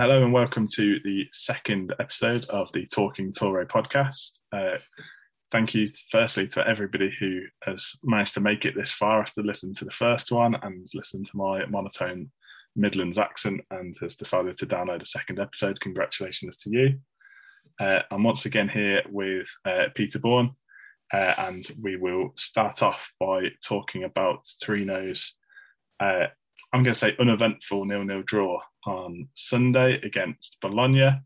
Hello and welcome to the second episode of the Talking Toro podcast. Uh, thank you, firstly, to everybody who has managed to make it this far after listening to the first one and listening to my monotone Midlands accent and has decided to download a second episode. Congratulations to you. Uh, I'm once again here with uh, Peter Bourne, uh, and we will start off by talking about Torino's, uh, I'm going to say, uneventful nil-nil draw on Sunday against Bologna.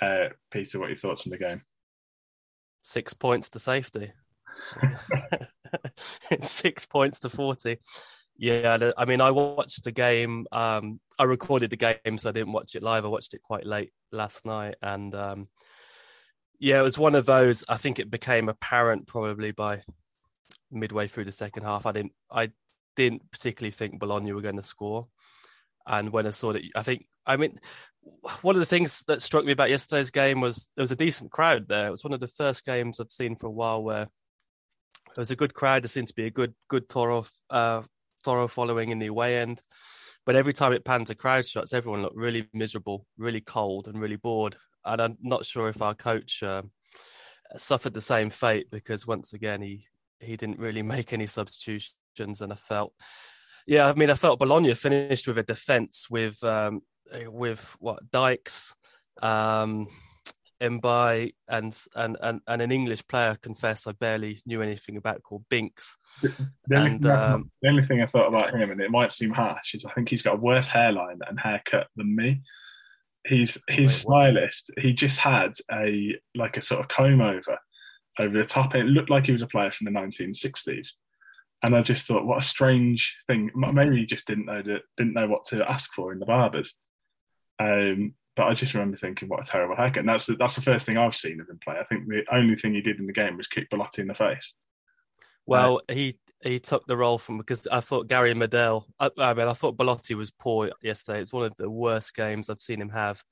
Uh, Peter, what are your thoughts on the game? Six points to safety. Six points to 40. Yeah, I mean, I watched the game. Um, I recorded the game, so I didn't watch it live. I watched it quite late last night, and um, yeah, it was one of those. I think it became apparent probably by midway through the second half. I didn't, I didn't particularly think Bologna were going to score, and when I saw that, I think, I mean, one of the things that struck me about yesterday's game was there was a decent crowd there. It was one of the first games I've seen for a while where there was a good crowd. There seemed to be a good, good Toro uh, Toro following in the away end. But every time it panned to crowd shots, everyone looked really miserable, really cold, and really bored. And I'm not sure if our coach uh, suffered the same fate because once again he he didn't really make any substitutions, and I felt, yeah, I mean, I felt Bologna finished with a defence with um, with what Dijks, um, Mbaye and, and and and an English player confess I barely knew anything about called Binks. The, only and, um, the, only thing I thought about him, and it might seem harsh, is I think he's got a worse hairline and haircut than me. He's his stylist. He just had a like a sort of comb over over the top. It looked like he was a player from the 1960s, and I just thought, what a strange thing. Maybe he just didn't know that didn't know what to ask for in the barbers. Um, but I just remember thinking, what a terrible haircut. And that's the, that's the first thing I've seen of him play. I think the only thing he did in the game was kick Belotti in the face. Well, uh, he he took the role from because I thought Gary Medel. I, I, mean, I thought Belotti was poor yesterday. It's one of the worst games I've seen him have.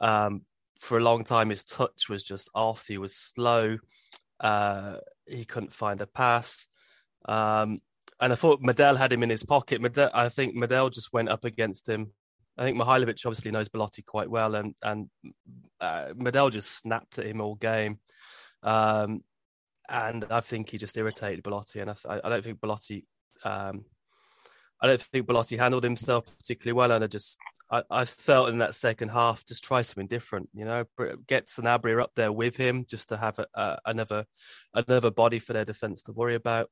Um, for a long time, his touch was just off. He was slow. Uh, he couldn't find a pass. Um, and I thought Medel had him in his pocket. Medel, I think Medel just went up against him I think Mihajlović obviously knows Belotti quite well, and and uh, Medel just snapped at him all game, um, and I think he just irritated Belotti, and I, I don't think Belotti, um, I don't think Belotti handled himself particularly well, and I just I, I, felt in that second half just try something different, you know, get Sanabria up there with him just to have a, a, another another body for their defense to worry about.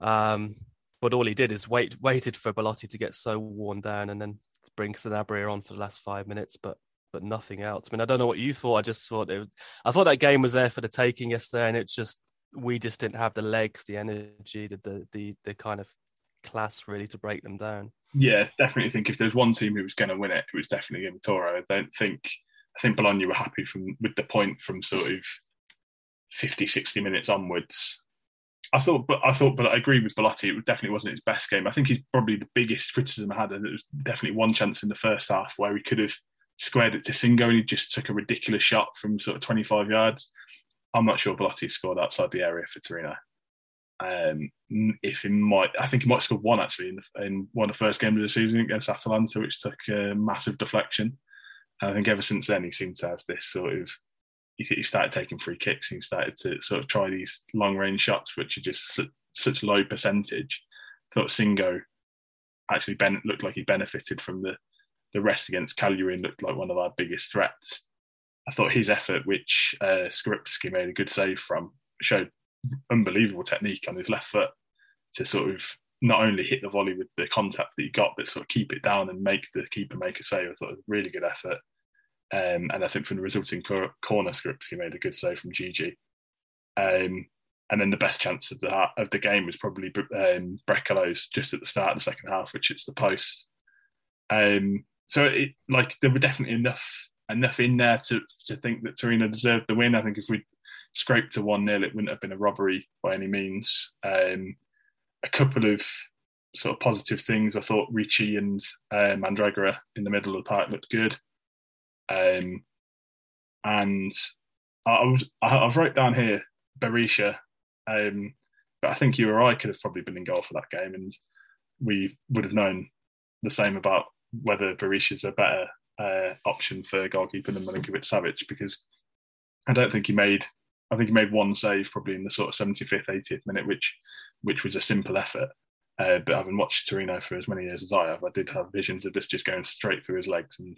Um, but all he did is wait waited for Belotti to get so worn down, and then bring Sanabria on for the last five minutes, but but nothing else. I mean, I don't know what you thought. I just thought it, I thought that game was there for the taking yesterday, and it's just we just didn't have the legs, the energy, the the the, the kind of class really to break them down. Yeah, definitely think if there's one team who was going to win it, it was definitely Toro. I don't think I think Bologna were happy from with the point from sort of 50, 60 minutes onwards. I thought, but I thought, but I agree with Belotti. It definitely wasn't his best game. I think he's probably the biggest criticism I had. And it was definitely one chance in the first half where he could have squared it to Singo, and he just took a ridiculous shot from sort of 25 yards. I'm not sure Belotti scored outside the area for Torino. Um, if he might, I think he might score one actually in, the, in, one of the first games of the season against Atalanta, which took a massive deflection. And I think ever since then he seemed to have this sort of he, started taking free kicks and he started to sort of try these long range shots, which are just such low percentage. Thought Singo actually ben- looked like he benefited from the the rest against Cagliari and looked like one of our biggest threats. I thought his effort, which uh, Skorupski made a good save from, showed unbelievable technique on his left foot to sort of not only hit the volley with the contact that he got, but sort of keep it down and make the keeper make a save. I thought it was a really good effort. Um, and I think from the resulting cor- corner Skorupski, he made a good save from Djidji. Um, and then the best chance of the of the game was probably um, just at the start of the second half, which it's the post. Um, so it like there were definitely enough enough in there to to think that Torino deserved the win. I think if we scraped to one 0 it wouldn't have been a robbery by any means. Um, a couple of sort of positive things. I thought Ricci and uh, Mandragora in the middle of the park looked good. Um, and I, was, I, have wrote down here Berisha, um, but I think you or I could have probably been in goal for that game, and we would have known the same about whether Berisha's a better uh, option for goalkeeper than Milinkovic Savic because I don't think he made. I think he made one save probably in the sort of 75th, 80th minute, which which was a simple effort. Uh, but having watched Torino for as many years as I have, I did have visions of this just going straight through his legs and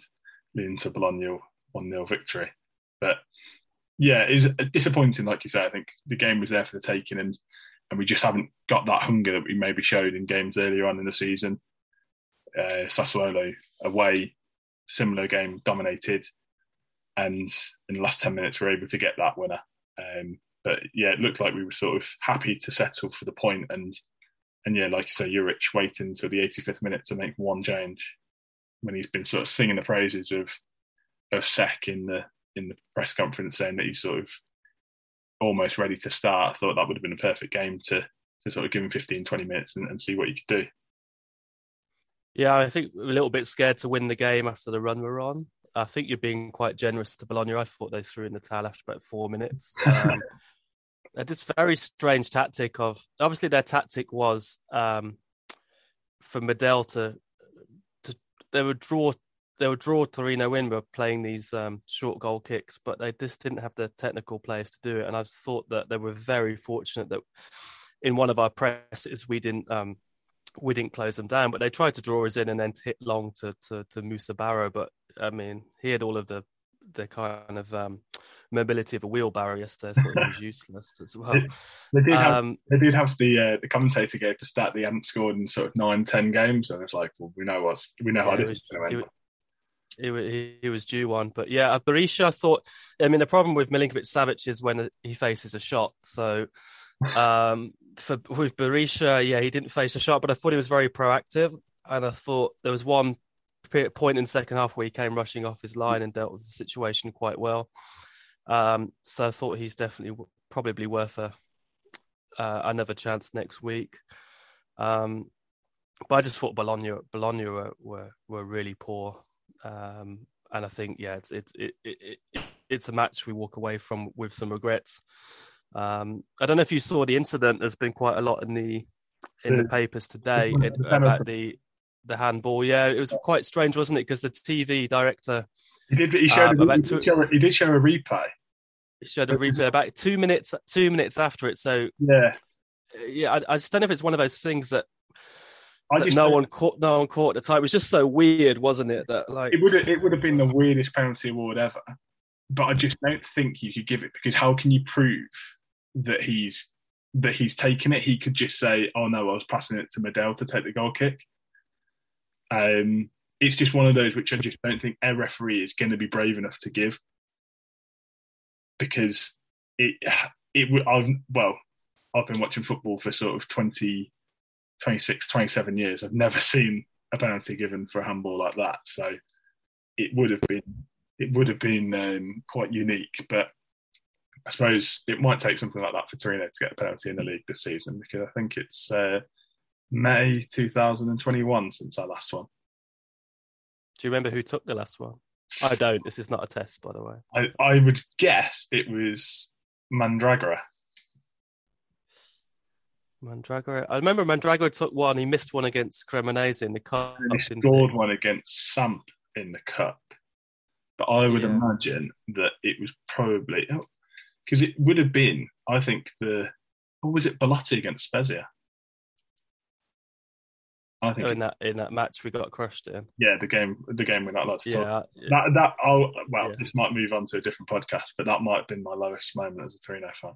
leading to Bologna 1 0 victory. But yeah, it was disappointing, like you say. I think the game was there for the taking, and and we just haven't got that hunger that we maybe showed in games earlier on in the season. Uh, Sassuolo away, similar game, dominated, and in the last ten minutes we are able to get that winner. Um, but yeah, it looked like we were sort of happy to settle for the point, and and yeah, like you say, Juric waiting until the 85th minute to make one change when he's been sort of singing the praises of of Seck in the in the press conference saying that he's sort of almost ready to start. I thought that would have been a perfect game to to sort of give him 15, 20 minutes and, and see what you could do. Yeah, I think we we're a little bit scared to win the game after the run we're on. I think you're being quite generous to Bologna. I thought they threw in the towel after about four minutes. Um, this very strange tactic of obviously their tactic was um, for Medel to to they would draw they would draw Torino in by playing these um, short goal kicks, but they just didn't have the technical players to do it. And I thought that they were very fortunate that in one of our presses we didn't um, we didn't close them down, but they tried to draw us in and then hit long to to, to Musa Barrow. But I mean, he had all of the the kind of um, mobility of a wheelbarrow yesterday. I thought it was useless as well. They, did have, um, they did have the uh, the commentator gave the stat they hadn't scored in sort of nine, ten games, and it's like, well, we know what's we know yeah, how this is going to end. He, he, was due one, but yeah, Berisha. I thought. I mean, the problem with Milinkovic Savic is when he faces a shot. So um, for with Berisha, yeah, he didn't face a shot, but I thought he was very proactive, and I thought there was one point in the second half where he came rushing off his line and dealt with the situation quite well. Um, so I thought he's definitely probably worth a uh, another chance next week. Um, but I just thought Bologna Bologna were were, were really poor, um, and I think yeah, it's it's it, it, it, it's a match we walk away from with some regrets. Um, I don't know if you saw the incident. There's been quite a lot in the in the papers today about the the handball. Yeah, it was quite strange, wasn't it? Because the TV director he did he showed, um, he, did show, he did show a replay. He showed a replay about two minutes two minutes after it. So yeah, yeah. I, I just don't know if it's one of those things that. that no one caught. No one caught at the time. It was just so weird, wasn't it? That like it would have, it would have been the weirdest penalty award ever. But I just don't think you could give it because how can you prove that he's that he's taken it? He could just say, "Oh no, I was passing it to Medel to take the goal kick." Um, it's just one of those which I just don't think a referee is going to be brave enough to give because it it I've well I've been watching football for sort of 20, 26, 27 years. I've never seen a penalty given for a handball like that. So it would have been it would have been um, quite unique. But I suppose it might take something like that for Torino to get a penalty in the league this season because I think it's uh, May 2021 since our last one. Do you remember who took the last one? I don't. This is not a test, by the way. I, I would guess it was Mandragora. Mandragora. I remember Mandragora took one. He missed one against Cremonese in the cup. And he scored one against Samp in the cup. But I would yeah. imagine that it was probably because oh, it would have been. I think the. Or was it Belotti against Spezia? I think oh, in that in that match we got crushed in. Yeah, the game the game we're not allowed to yeah, talk. That that I'll, well, yeah. this might move on to a different podcast, but that might have been my lowest moment as a Torino fan.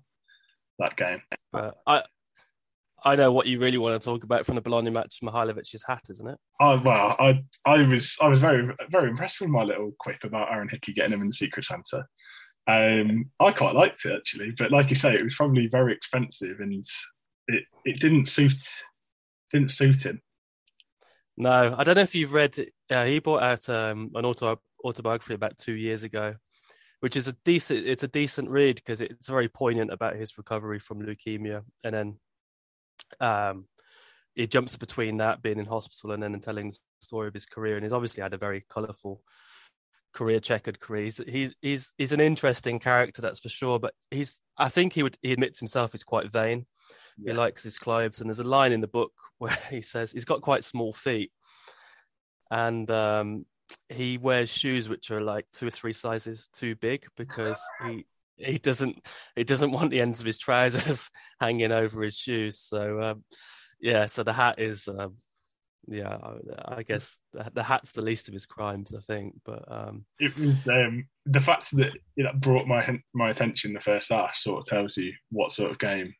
That game. Uh, I I know what you really want to talk about from the Bologna match, Mihajlović's hat, isn't it? Oh well, I I was I was very very impressed with my little quip about Aaron Hickey getting him in the secret Santa. Um, I quite liked it actually, but like you say, it was probably very expensive and it, it didn't suit didn't suit him. No, I don't know if you've read. Uh, he brought out um, an auto autobiography about two years ago, which is a decent. It's a decent read because it's very poignant about his recovery from leukemia, and then um, he jumps between that being in hospital and then telling the story of his career. And he's obviously had a very colourful career, checkered career. He's, he's he's he's an interesting character, that's for sure. But he's I think he would he admits himself he's quite vain. Yeah. He likes his clothes, and there's a line in the book where he says he's got quite small feet, and um, he wears shoes which are like two or three sizes too big because he he doesn't he doesn't want the ends of his trousers hanging over his shoes. So um, yeah, so the hat is um, yeah, I guess the hat's the least of his crimes, I think. But um, it was um, the fact that that brought my my attention the first half sort of tells you what sort of game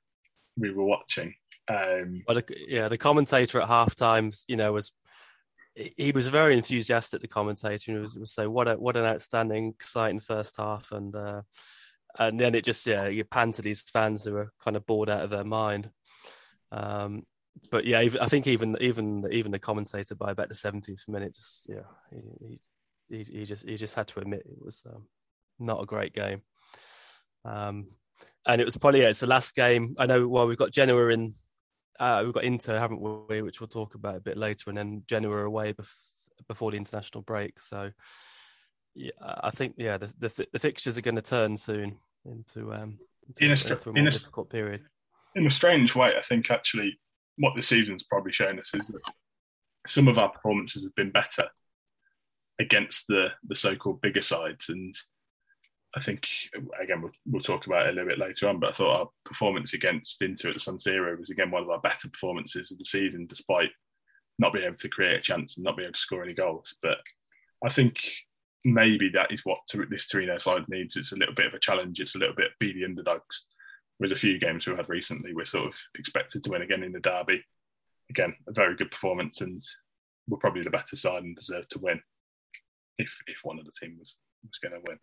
we were watching. Um, but yeah, the commentator at halftime, you know, was he was very enthusiastic. The commentator and was, was "What a what an outstanding, exciting first half," and uh, and then it just yeah, you pan to these fans who are kind of bored out of their mind. Um, but yeah, I think even even even the commentator by about the seventieth minute, just yeah, he, he, he just he just had to admit it was um, not a great game. Um, and it was probably yeah, it's the last game. I know. Well, we've got Genoa in, uh, we've got Inter, haven't we? Which we'll talk about a bit later, and then Genoa away bef- before the international break. So, yeah, I think yeah, the the, the fixtures are going to turn soon into um into, in a, into a more a, difficult period. In a strange way, I think actually what the season's probably shown us is that some of our performances have been better against the the so-called bigger sides and I think again we'll, we'll talk about it a little bit later on but I thought our performance against Inter at the San Siro was again one of our better performances of the season despite not being able to create a chance and not being able to score any goals but I think maybe that is what this Torino side needs it's a little bit of a challenge it's a little bit be the underdogs with a few games we've had recently, we're sort of expected to win again in the derby. Again, a very good performance, and we're probably the better side and deserve to win if if one of the team was was going to win.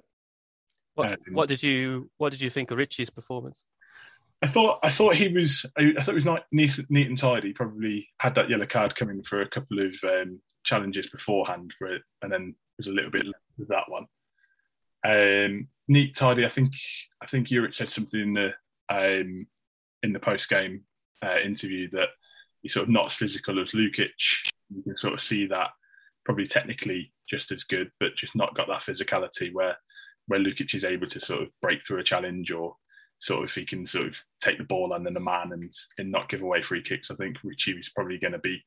What, um, what did you What did you think of Ricci's performance? I thought I thought he was I, thought he was not neat, neat and tidy. Probably had that yellow card coming for a couple of um, challenges beforehand for it, and then was a little bit with that one. Um, neat, tidy. I think I think Juric said something in the um, in the post game uh, interview that he's sort of not as physical as Lukic. You can sort of see that probably technically just as good, but just not got that physicality where where Lukic is able to sort of break through a challenge or sort of if he can sort of take the ball and then the man and, and not give away free kicks. I think Ricci is probably going to be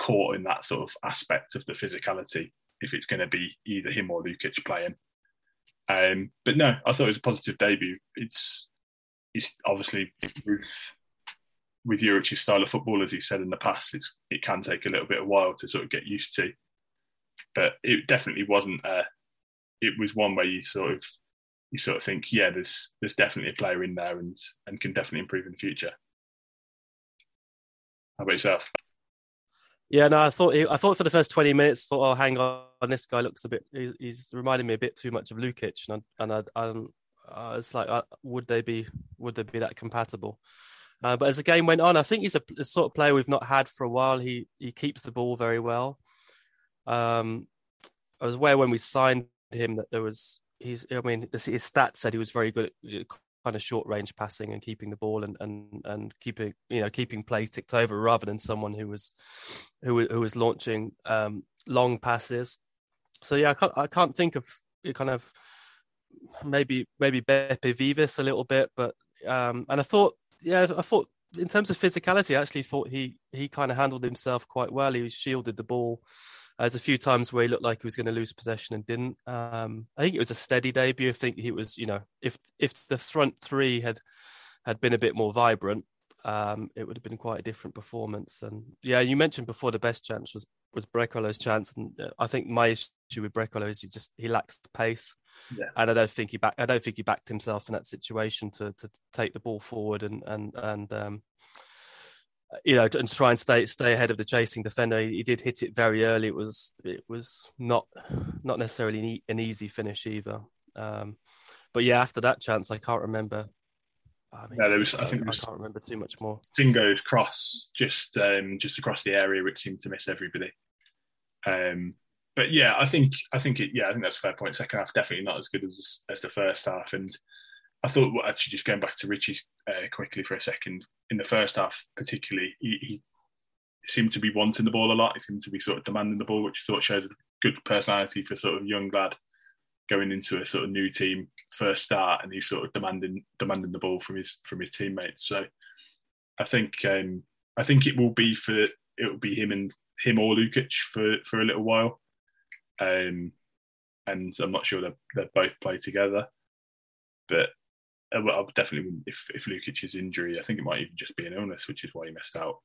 caught in that sort of aspect of the physicality if it's going to be either him or Lukic playing. Um, but no, I thought it was a positive debut. It's it's obviously with with Juric's style of football, as he said in the past, it's it can take a little bit of while to sort of get used to. But it definitely wasn't. A, it was one where you sort of you sort of think, yeah, there's there's definitely a player in there and and can definitely improve in the future. How about yourself? Yeah, no, I thought I thought for the first twenty minutes, thought, oh, hang on, this guy looks a bit. He's, he's reminding me a bit too much of Lukic, and I, and I, I'm uh, it's like, uh, would they be would they be that compatible? Uh, but as the game went on, I think he's a, a, sort of player we've not had for a while. He he keeps the ball very well. Um, I was aware when we signed him that there was he's. I mean, his stats said he was very good at kind of short range passing and keeping the ball and and and keeping you know keeping play ticked over rather than someone who was who who was launching um, long passes. So yeah, I can't I can't think of kind of maybe maybe Beppe Vives a little bit, but um, and I thought, yeah, I thought in terms of physicality, I actually thought he he kind of handled himself quite well. He shielded the ball. There's a few times where he looked like he was going to lose possession and didn't. Um, I think it was a steady debut. I think he was, you know, if if the front three had had been a bit more vibrant, um, it would have been quite a different performance. And yeah, you mentioned before the best chance was was Brekalo's chance, and uh, I think my issue with Brecolo is he just he lacks pace, yeah. and I don't think he back I don't think he backed himself in that situation to to take the ball forward and and and um, you know and try and stay stay ahead of the chasing defender. He, he did hit it very early. It was it was not not necessarily an easy finish either. Um, but yeah, after that chance, I can't remember I mean, there was. I think I can't remember too much more. Singo's cross just um, just across the area, which seemed to miss everybody. Um, but yeah, I think I think it. Yeah, I think that's a fair point. Second half definitely not as good as as the first half, and I thought well, actually just going back to Ricci uh, quickly for a second. In the first half, particularly, he, he, seemed to be wanting the ball a lot. He seemed to be sort of demanding the ball, which I thought shows a good personality for sort of young lad going into a sort of new team first start, and he's sort of demanding demanding the ball from his from his teammates. So I think um, I think it will be for it will be him and him or Lukic for for a little while. um, and I'm not sure they they both play together. But I would definitely, if if Lukic's injury, I think it might even just be an illness, which is why he missed out.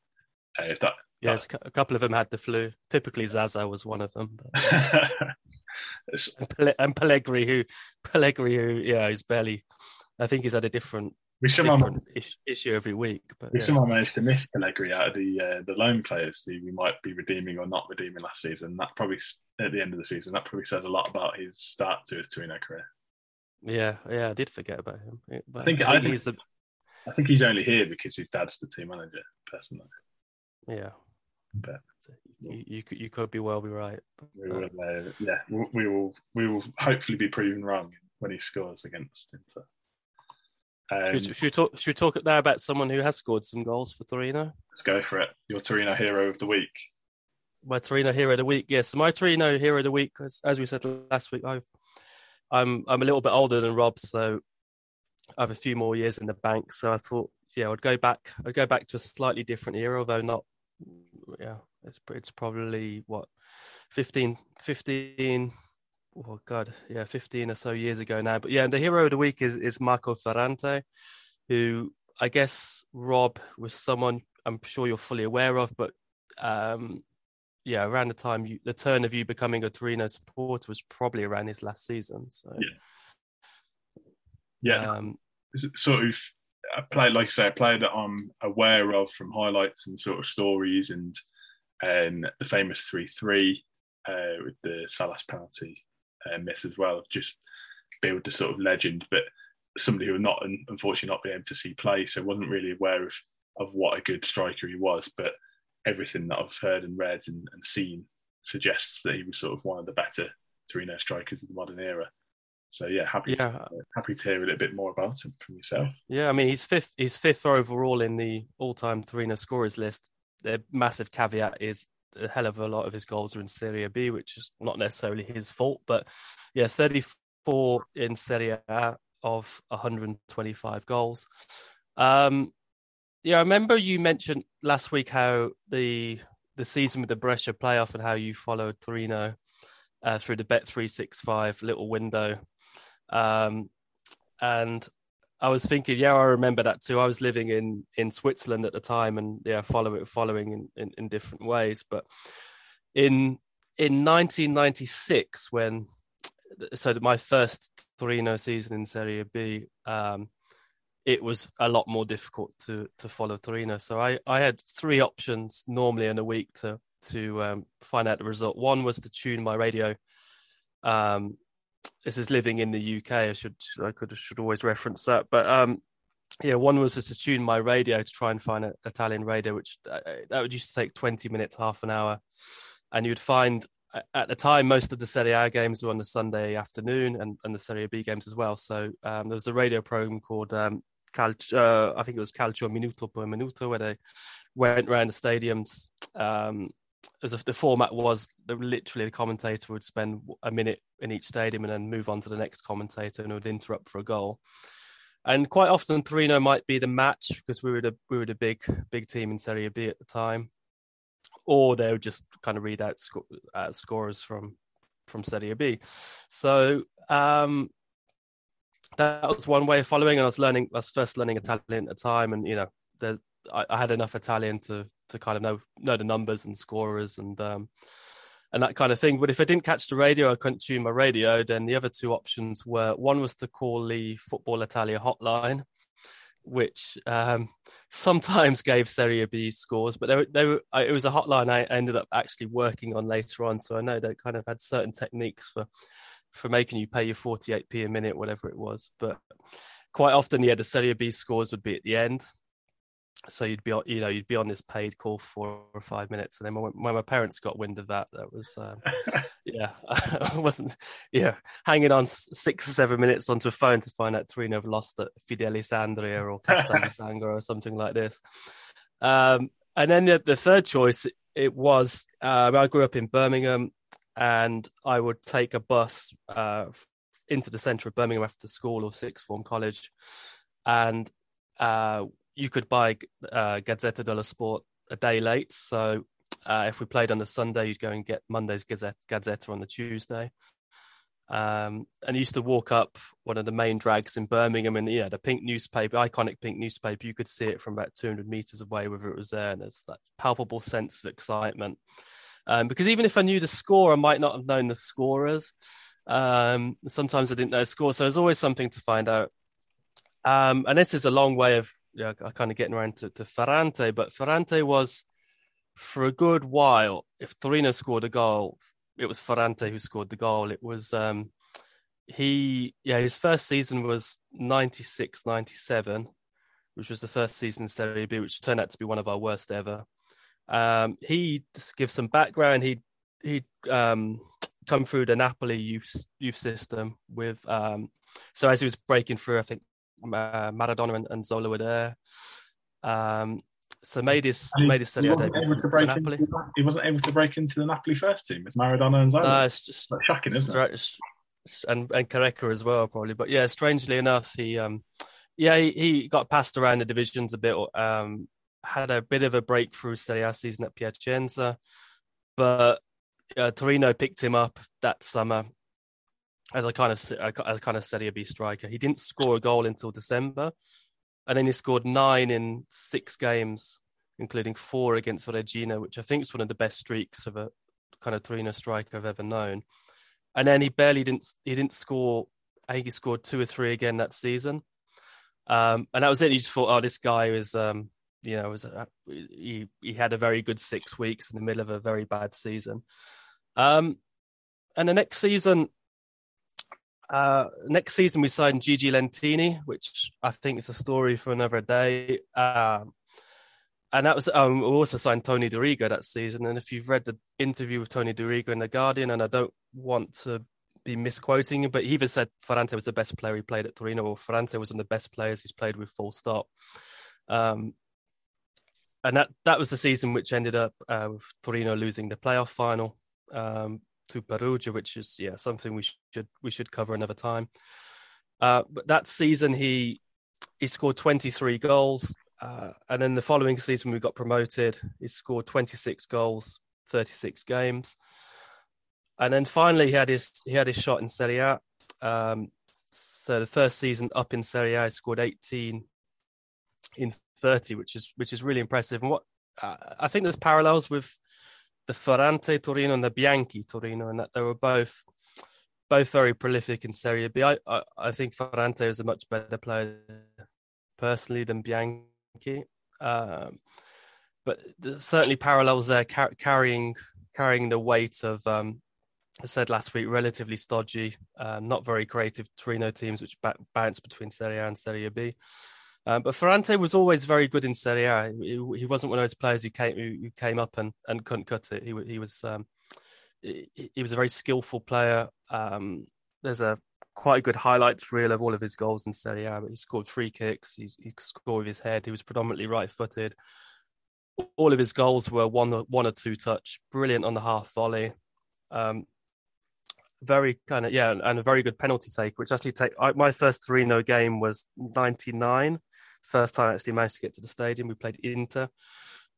Uh, if that, yes, that... a couple of them had the flu. Typically, Zaza was one of them. and, and Pellegri, who Pellegri, who yeah, he's barely. I think he's had a different we somehow different issue every week. But we yeah. somehow managed to miss Pellegri out of the uh, the loan players who we might be redeeming or not redeeming last season. That probably at the end of the season, that probably says a lot about his start to his Torino career. Yeah, yeah, I did forget about him. But I think, I think he's a... I think he's only here because his dad's the team manager, personally. Yeah, but you, you, could you could be well be right. We will, uh, yeah, we, we will we will hopefully be proven wrong when he scores against Inter. Um, should, should, we talk? Should we talk now about someone who has scored some goals for Torino? Let's go for it. Your Torino hero of the week. My Torino hero of the week. Yes, my Torino hero of the week. As, as we said last week, I've, I'm I'm a little bit older than Rob, so I have a few more years in the bank. So I thought, yeah, I'd go back. I'd go back to a slightly different era, although not. Yeah, it's it's probably what 15, 15 oh god, yeah, fifteen or so years ago now. But yeah, the hero of the week is is Marco Ferrante, who I guess Rob was someone I'm sure you're fully aware of, but um, yeah, around the time you, the turn of you becoming a Torino supporter was probably around his last season. So yeah, yeah, um, sort of. I played, like I say, a player that I'm aware of from highlights and sort of stories and um, the famous three three uh, with the Salas penalty uh, miss as well. Just build the sort of legend, but somebody who not unfortunately not being able to see play, so wasn't really aware of of what a good striker he was. But everything that I've heard and read and, and seen suggests that he was sort of one of the better Torino strikers of the modern era. So yeah, happy yeah. To, uh, happy to hear a little bit more about him from yourself. Yeah, I mean he's fifth he's fifth overall in the all time Torino scorers list. The massive caveat is a hell of a lot of his goals are in Serie B, which is not necessarily his fault. But yeah, 34 in Serie A of 125 goals. Um, yeah, I remember you mentioned last week how the the season with the Brescia playoff and how you followed Torino uh, through the Bet three six five little window. Um, and I was thinking, yeah, I remember that too. I was living in in Switzerland at the time, and yeah, follow it, following in, in, in different ways. But in in 1996, when so my first Torino season in Serie B, um, it was a lot more difficult to to follow Torino. So I I had three options normally in a week to to um, find out the result. One was to tune my radio um, this is living in the UK. I should I could should always reference that, but um, yeah, one was just to tune my radio to try and find an Italian radio, which uh, that would used to take twenty minutes, half an hour, and you'd find at the time most of the Serie A games were on the Sunday afternoon, and, and the Serie B games as well. So um, there was a radio program called um, Uh, I think it was Calcio Minuto per Minuto, where they went around the stadiums um, as if the format was literally the commentator would spend a minute in each stadium and then move on to the next commentator and would interrupt for a goal. And quite often Torino might be the match because we were the we were the big big team in Serie B at the time, or they would just kind of read out sc- uh, scores from from Serie B. So um, that was one way of following. And I was learning, I was first learning Italian at the time, and you know, there, I, I, had enough Italian to to kind of know know the numbers and scorers and um, and that kind of thing. But if I didn't catch the radio, I couldn't tune my radio. Then the other two options were one was to call the Football Italia hotline, which um, sometimes gave Serie B scores, but they were, they were, it was a hotline I ended up actually working on later on. So I know they kind of had certain techniques for for making you pay your 48p a minute, whatever it was. But quite often, yeah, the Serie B scores would be at the end. So you'd be you know you'd be on this paid call for four or five minutes. And then when, when my parents got wind of that that was um, yeah i wasn't yeah hanging on six or seven minutes onto a phone to find out Torino have lost at Fidelis Andria or Castel di Sangro or something like this. Um, and then the, the, third choice it was um, i grew up in birmingham and i would take a bus uh, into the centre of birmingham after school or sixth form college and uh, you could buy uh, Gazzetta dello Sport a day late. So Uh, if we played on the Sunday, you'd go and get Monday's Gazzetta on the Tuesday. Um, and used to walk up one of the main drags in Birmingham, and yeah, the pink newspaper, iconic pink newspaper, you could see it from about 200 meters away, whether it was there, and there's that palpable sense of excitement. Um, because even if I knew the score, I might not have known the scorers. Um, sometimes I didn't know the score, so there's always something to find out. Um, and this is a long way of you know, kind of getting around to, to Ferrante, but Ferrante was for a good while. If Torino scored a goal, it was Ferrante who scored the goal. It was um, he, yeah, his first season was 96 97, which was the first season in Serie B, which turned out to be one of our worst ever. Um, he just gives some background. He he um, come through the Napoli youth youth system with um, so as he was breaking through, I think uh, Maradona and, and, Zola were there. Um, so made his he, made his Serie debut for, for Napoli. Into, he wasn't able to break into the Napoli first team with Maradona and Zola. No, it's just That's shocking, isn't it? And and Careca as well, probably. But yeah, strangely enough, he um, yeah, he, he got passed around the divisions a bit. Um, had a bit of a breakthrough Serie A season at Piacenza, but uh, Torino picked him up that summer as I kind of as kind of Serie B striker. He didn't score a goal until December, and then he scored nine in six games, including four against Reggina, which I think is one of the best streaks of a kind of Torino striker I've ever known. And then he barely didn't he didn't score. I think he scored two or three again that season, um, and that was it. He just thought, oh, this guy is um, you know, was a, he he had a very good six weeks in the middle of a very bad season. Um, and the next season, uh, next season we signed Gigi Lentini, which I think is a story for another day. Um, and that was um, we also signed Tony Dorigo that season. And if you've read the interview with Tony Dorigo in the Guardian, and I don't want to be misquoting him, but he even said Ferrante was the best player he played at Torino, or Ferrante was one of the best players he's played with. Full stop. Um, and that that was the season which ended up uh, with Torino losing the playoff final um, to Perugia, which is yeah something we should we should cover another time. Uh, but that season he he scored 23 goals, uh, and then the following season we got promoted. He scored 26 goals, 36 games, and then finally he had his he had his shot in Serie A. Um, so the first season up in Serie A, he scored 18 in 30, which is which is really impressive. And what uh, I think there's parallels with the Ferrante Torino and the Bianchi Torino, and that they were both both very prolific in Serie B. I, I, I think Ferrante is a much better player personally than Bianchi, um, but certainly parallels there, car- carrying carrying the weight of. Um, I said last week, relatively stodgy, um, not very creative Torino teams, which b- bounce between Serie A and Serie B. Um, but Ferrante was always very good in Serie A. He, he, wasn't one of those players who came who, came up and, and couldn't cut it. He, he was um, he, he, was a very skillful player. Um, there's a quite a good highlights reel of all of his goals in Serie A. But he scored free kicks. He, he scored with his head. He was predominantly right-footed. All of his goals were one one or two touch. Brilliant on the half volley. Um, very kind of yeah, and a very good penalty take. Which actually take I, my first Torino game was '99 First time I actually managed to get to the stadium. We played Inter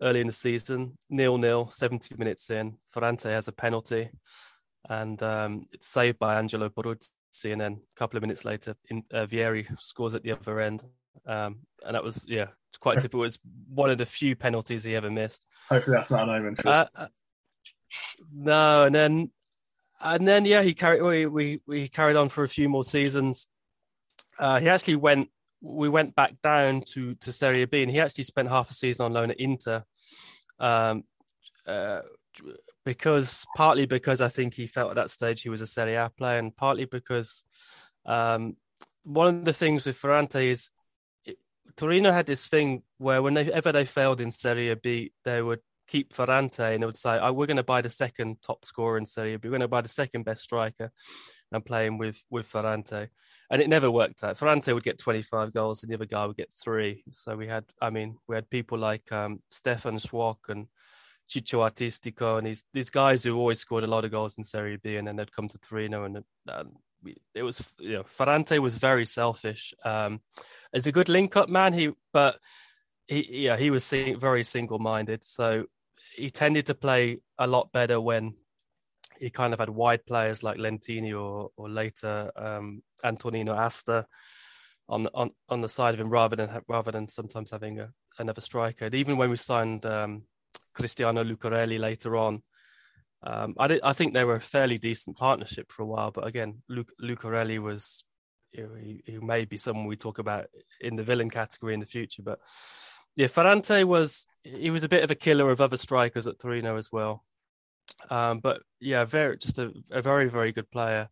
early in the season, nil nil, 70 minutes in. Ferrante has a penalty, and um, it's saved by Angelo Peruzzi. And then a couple of minutes later, in, uh, Vieri scores at the other end. Um, and that was, yeah, quite typical. It was one of the few penalties he ever missed. Hopefully, that's not an omen. Uh, uh, no, and then, and then, yeah, he carried. We we, we carried on for a few more seasons. Uh, he actually went we went back down to to Serie B, and he actually spent half a season on loan at Inter, um, uh, because partly because I think he felt at that stage he was a Serie A player, and partly because um, one of the things with Ferrante is it, Torino had this thing where whenever they failed in Serie B, they would keep Ferrante and they would say, "Oh, we're going to buy the second top scorer in Serie B. We're going to buy the second best striker." And playing with with Ferrante and it never worked out. Ferrante would get 25 goals, and the other guy would get three. So we had, I mean, we had people like um, Stefan Schwoch and Ciccio Artistico, and these these guys who always scored a lot of goals in Serie B, and then they'd come to Torino, and um, it was, you know, Ferrante was very selfish. Um, as a good link-up man, he, but he, yeah, he was very single-minded. So he tended to play a lot better when he kind of had wide players like Lentini or or later um, Antonino Asta on the, on on the side of him rather than rather than sometimes having a, another striker. And even when we signed um, Cristiano Lucarelli later on, um, I, did, I think they were a fairly decent partnership for a while. But again, Luc, Lucarelli was you know, he, he, may be someone we talk about in the villain category in the future. But yeah, Ferrante was he was a bit of a killer of other strikers at Torino as well. Um, but yeah, very just a, a, very very good player,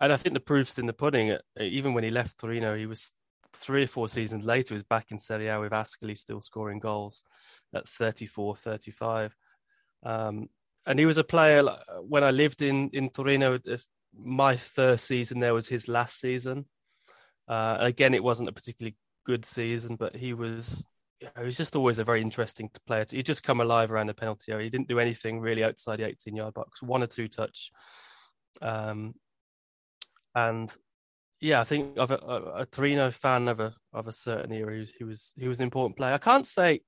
and I think the proof's in the pudding. Even when he left Torino, he was three or four seasons later. He was back in Serie A with Ascoli, still scoring goals at 34, 35. Um, and he was a player when I lived in in Torino. My first season there was his last season. Uh, again, it wasn't a particularly good season, but he was he was just always a very interesting player. He just come alive around the penalty area. He didn't do anything really outside the 18 yard box, one or two touch. Um, and yeah, I think of a, a, a Torino fan of a of a certain era, he, was he was an important player. I can't say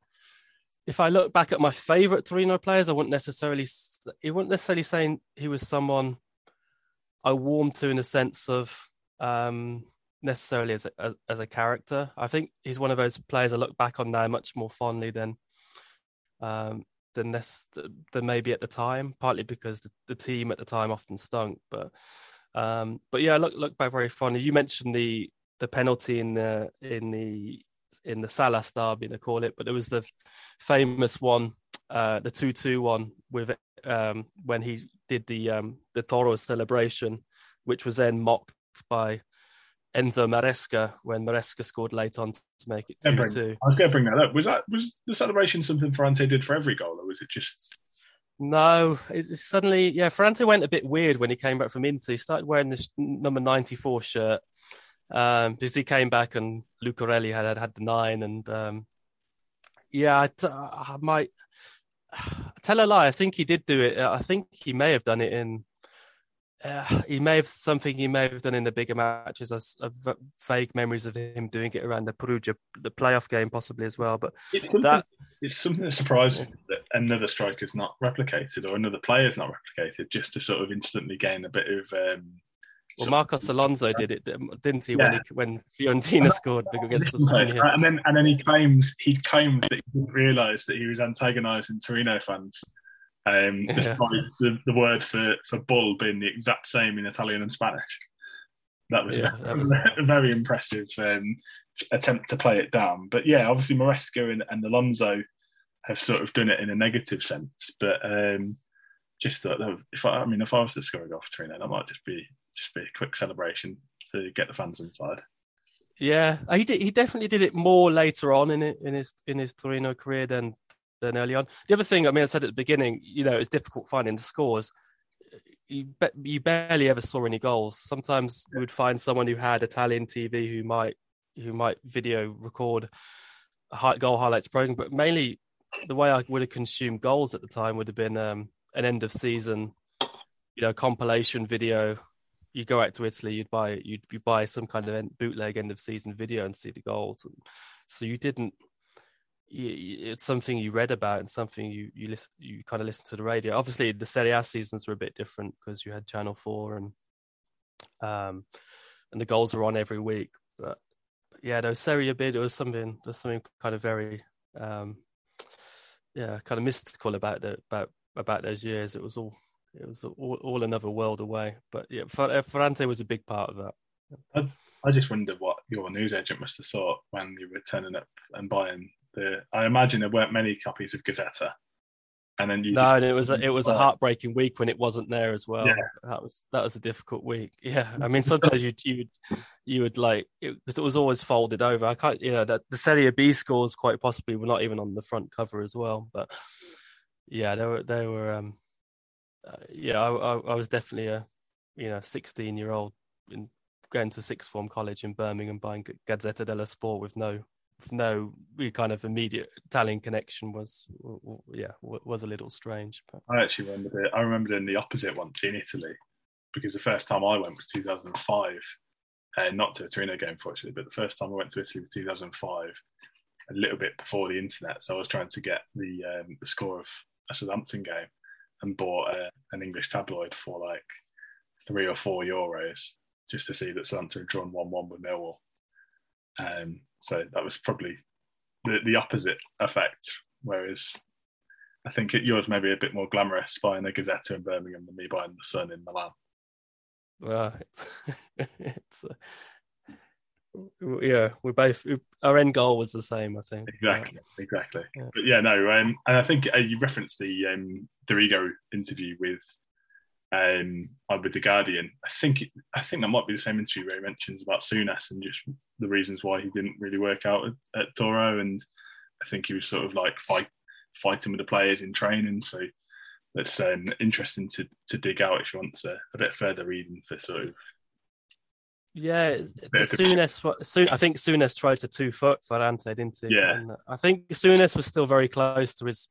if I look back at my favourite Torino players, I wouldn't necessarily he wouldn't necessarily saying he was someone I warmed to in a sense of um, necessarily as a, as, as, a character. I think he's one of those players I look back on now much more fondly than um, than this than maybe at the time. Partly because the, the team at the time often stunk, but um, but yeah, look look back very fondly. You mentioned the the penalty in the in the in the Salas derby, they call it, but it was the famous one, uh, the two two one with um, when he did the um, the Toro celebration, which was then mocked by Enzo Maresca when Maresca scored late on to make it 2 2. I was going to bring that up. Was that was the celebration something Ferrante did for every goal, or was it just. No, it's suddenly, yeah, Ferrante went a bit weird when he came back from Inter. He started wearing this number 94 shirt um, because he came back and Lucarelli had had, had the nine. And um, yeah, I, t- I might tell a lie. I think he did do it. I think he may have done it in uh, he may have something he may have done in the bigger matches. As vague memories of him doing it around the Perugia, the playoff game, possibly as well. But it's that it's something that surprising that another striker's not replicated or another player's not replicated, just to sort of instantly gain a bit of. Um, well, Marcos Alonso did it, didn't he? Yeah. When he, when Fiorentina scored against us, and then and then he claims he claimed that he didn't realise that he was antagonising Torino fans um, despite yeah. the, the word for, for bull being the exact same in Italian and Spanish. That was, yeah, that was... a very impressive um, attempt to play it down. But yeah, obviously Maresca and, and Alonso have sort of done it in a negative sense. But um, just thought, if I, I mean, if I was to score a goal for Torino, that might just be just be a quick celebration to get the fans inside. Yeah, he did, he definitely did it more later on in it, in his in his Torino career than than early on. The other thing, I mean, I said at the beginning, you know, it's difficult finding the scores. You, be, you barely ever saw any goals. Sometimes we would find someone who had Italian TV who might who might video record goal highlights program, but mainly the way I would have consumed goals at the time would have been um, an end of season, you know, compilation video. You go out to Italy, you'd buy you'd, you'd buy some kind of bootleg end of season video and see the goals. And so you didn't it's something you read about and something you you listen you kind of listen to the radio. Obviously, the Serie A seasons were a bit different because you had Channel Four and um and the goals were on every week. But, yeah, those Serie B, it was something there's something kind of very um yeah kind of mystical about the about about those years. It was all it was all, all another world away. But yeah, Ferrante was a big part of that. I, I just wonder what your news agent must have thought when you were turning up and buying the I imagine there weren't many copies of Gazzetta. And then you no, and it was a, it was a heartbreaking week when it wasn't there as well. Yeah. That was that was a difficult week. Yeah, I mean sometimes you you would you would like because it, it, was always folded over. I can't you know that the Serie B scores quite possibly were not even on the front cover as well. But yeah, they were they were um uh, yeah I, I, I was definitely a you know sixteen year old in going to sixth form college in Birmingham buying Gazzetta dello Sport with no no we kind of immediate Italian connection was yeah was a little strange. But. I actually remember it. I remember in the opposite once in Italy because the first time I went was 2005, uh, not to a Torino game fortunately, but the first time I went to Italy was 2005, a little bit before the internet. So I was trying to get the um, the score of a Southampton game and bought a, an English tabloid for like three or four euros just to see that Southampton had drawn one-one with Millwall. Um, so that was probably the, the opposite effect. Whereas I think it, yours may be a bit more glamorous buying the Gazzetta in Birmingham than me buying the Sun in Milan. Well, it's, it's uh, yeah, we both our end goal was the same. I think exactly, yeah. exactly. Yeah. But yeah, no, um, and I think uh, you referenced the um, Dorigo interview with um, with the Guardian. I think I think that might be the same interview where he mentions about Souness and just the reasons why he didn't really work out at, at Toro, and I think he was sort of like fight fighting with the players in training. So that's um, interesting to to dig out if you want to, a bit further reading for sort of yeah, the Souness. Soon, I think Souness tried to two foot Ferrante, didn't he? Yeah. And I think Souness was still very close to his,